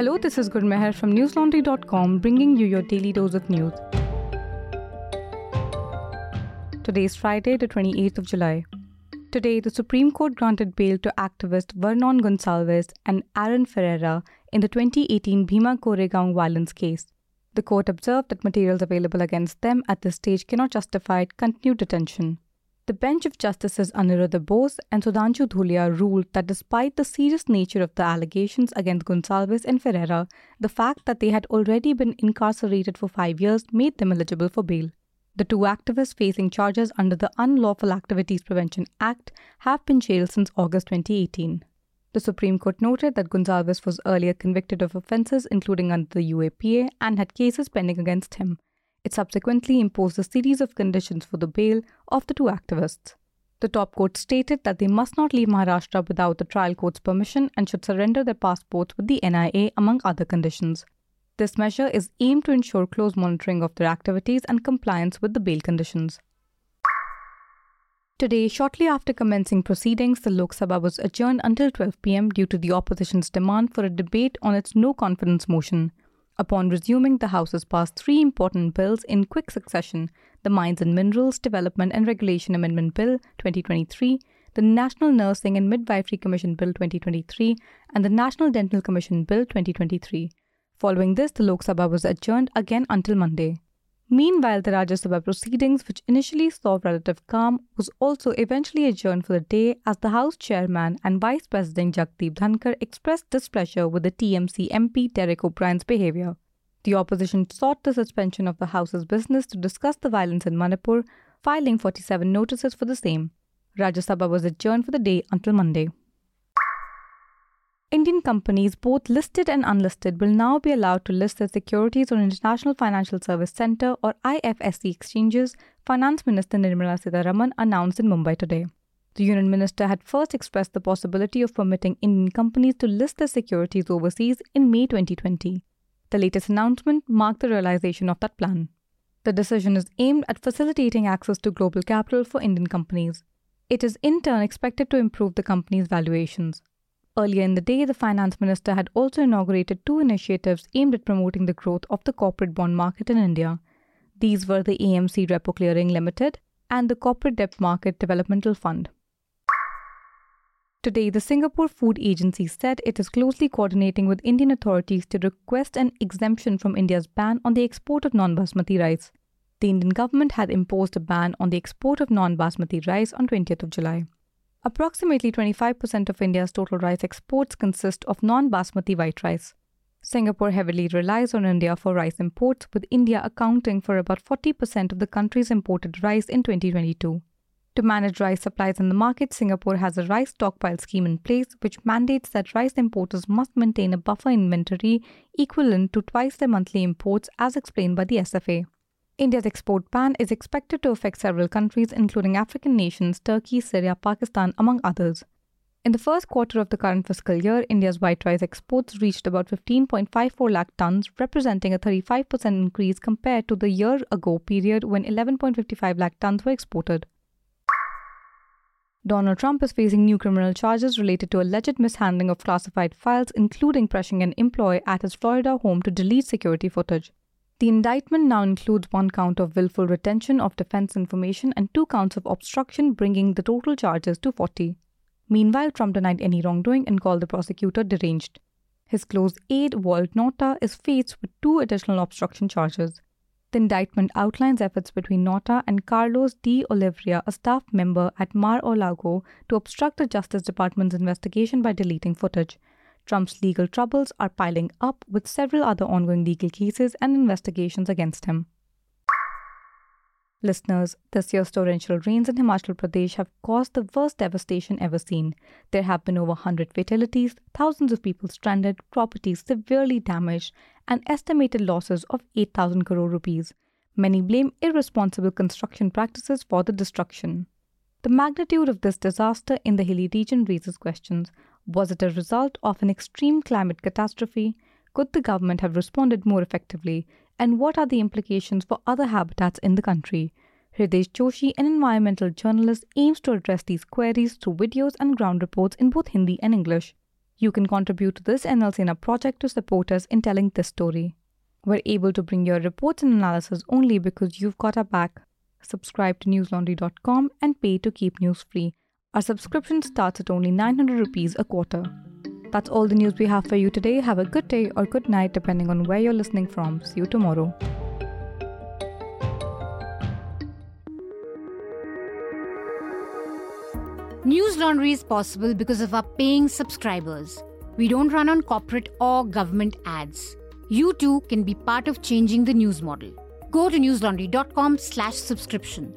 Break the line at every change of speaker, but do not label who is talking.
Hello, this is Gurmehar from newslaundry.com bringing you your daily dose of news. Today is Friday, the 28th of July. Today, the Supreme Court granted bail to activist Vernon Gonsalves and Arun Ferreira in the 2018 Bhima Koregaon violence case. The court observed that materials available against them at this stage cannot justify continued detention. The bench of Justices Aniruddha Bose and Sudhanshu Dhulia ruled that despite the serious nature of the allegations against Gonsalves and Ferreira, the fact that they had already been incarcerated for five years made them eligible for bail. The two activists facing charges under the Unlawful Activities Prevention Act have been jailed since August 2018. The Supreme Court noted that Gonsalves was earlier convicted of offences including under the UAPA and had cases pending against him. It subsequently imposed a series of conditions for the bail of the two activists. The top court stated that they must not leave Maharashtra without the trial court's permission and should surrender their passports with the NIA, among other conditions. This measure is aimed to ensure close monitoring of their activities and compliance with the bail conditions. Today, shortly after commencing proceedings, the Lok Sabha was adjourned until 12 pm due to the opposition's demand for a debate on its no confidence motion. Upon resuming, the House has passed three important bills in quick succession the Mines and Minerals Development and Regulation Amendment Bill 2023, the National Nursing and Midwifery Commission Bill 2023, and the National Dental Commission Bill 2023. Following this, the Lok Sabha was adjourned again until Monday. Meanwhile, the Rajya Sabha proceedings, which initially saw relative calm, was also eventually adjourned for the day as the House chairman and Vice President Jagdeep Dhankar expressed displeasure with the TMC MP Derek O'Brien's behavior. The opposition sought the suspension of the House's business to discuss the violence in Manipur, filing 47 notices for the same. Rajya Sabha was adjourned for the day until Monday. Indian companies, both listed and unlisted, will now be allowed to list their securities on International Financial Service Centre or IFSC exchanges, Finance Minister Nirmala Sitharaman announced in Mumbai today. The Union Minister had first expressed the possibility of permitting Indian companies to list their securities overseas in May 2020. The latest announcement marked the realization of that plan. The decision is aimed at facilitating access to global capital for Indian companies. It is in turn expected to improve the company's valuations. Earlier in the day, the finance minister had also inaugurated two initiatives aimed at promoting the growth of the corporate bond market in India. These were the AMC Repo Clearing Limited and the Corporate Debt Market Developmental Fund. Today, the Singapore Food Agency said it is closely coordinating with Indian authorities to request an exemption from India's ban on the export of non basmati rice. The Indian government had imposed a ban on the export of non basmati rice on 20th of July. Approximately 25% of India's total rice exports consist of non basmati white rice. Singapore heavily relies on India for rice imports, with India accounting for about 40% of the country's imported rice in 2022. To manage rice supplies in the market, Singapore has a rice stockpile scheme in place which mandates that rice importers must maintain a buffer inventory equivalent to twice their monthly imports, as explained by the SFA. India's export ban is expected to affect several countries, including African nations, Turkey, Syria, Pakistan, among others. In the first quarter of the current fiscal year, India's white rice exports reached about 15.54 lakh tons, representing a 35% increase compared to the year ago period when 11.55 lakh tons were exported. Donald Trump is facing new criminal charges related to alleged mishandling of classified files, including pressuring an employee at his Florida home to delete security footage. The indictment now includes one count of willful retention of defense information and two counts of obstruction, bringing the total charges to 40. Meanwhile, Trump denied any wrongdoing and called the prosecutor deranged. His close aide, Walt Nauta, is faced with two additional obstruction charges. The indictment outlines efforts between Nauta and Carlos de Oliveira, a staff member at Mar-a-Lago, to obstruct the Justice Department's investigation by deleting footage. Trump's legal troubles are piling up with several other ongoing legal cases and investigations against him. Listeners, this year's torrential rains in Himachal Pradesh have caused the worst devastation ever seen. There have been over 100 fatalities, thousands of people stranded, properties severely damaged, and estimated losses of 8,000 crore rupees. Many blame irresponsible construction practices for the destruction. The magnitude of this disaster in the hilly region raises questions. Was it a result of an extreme climate catastrophe? Could the government have responded more effectively? And what are the implications for other habitats in the country? Hridayesh Joshi, an environmental journalist, aims to address these queries through videos and ground reports in both Hindi and English. You can contribute to this NL Sena project to support us in telling this story. We're able to bring your reports and analysis only because you've got our back. Subscribe to newslaundry.com and pay to keep news free. Our subscription starts at only 900 rupees a quarter. That's all the news we have for you today. Have a good day or good night depending on where you're listening from. See you tomorrow.
News Laundry is possible because of our paying subscribers. We don't run on corporate or government ads. You too can be part of changing the news model. Go to newslaundry.com slash subscription.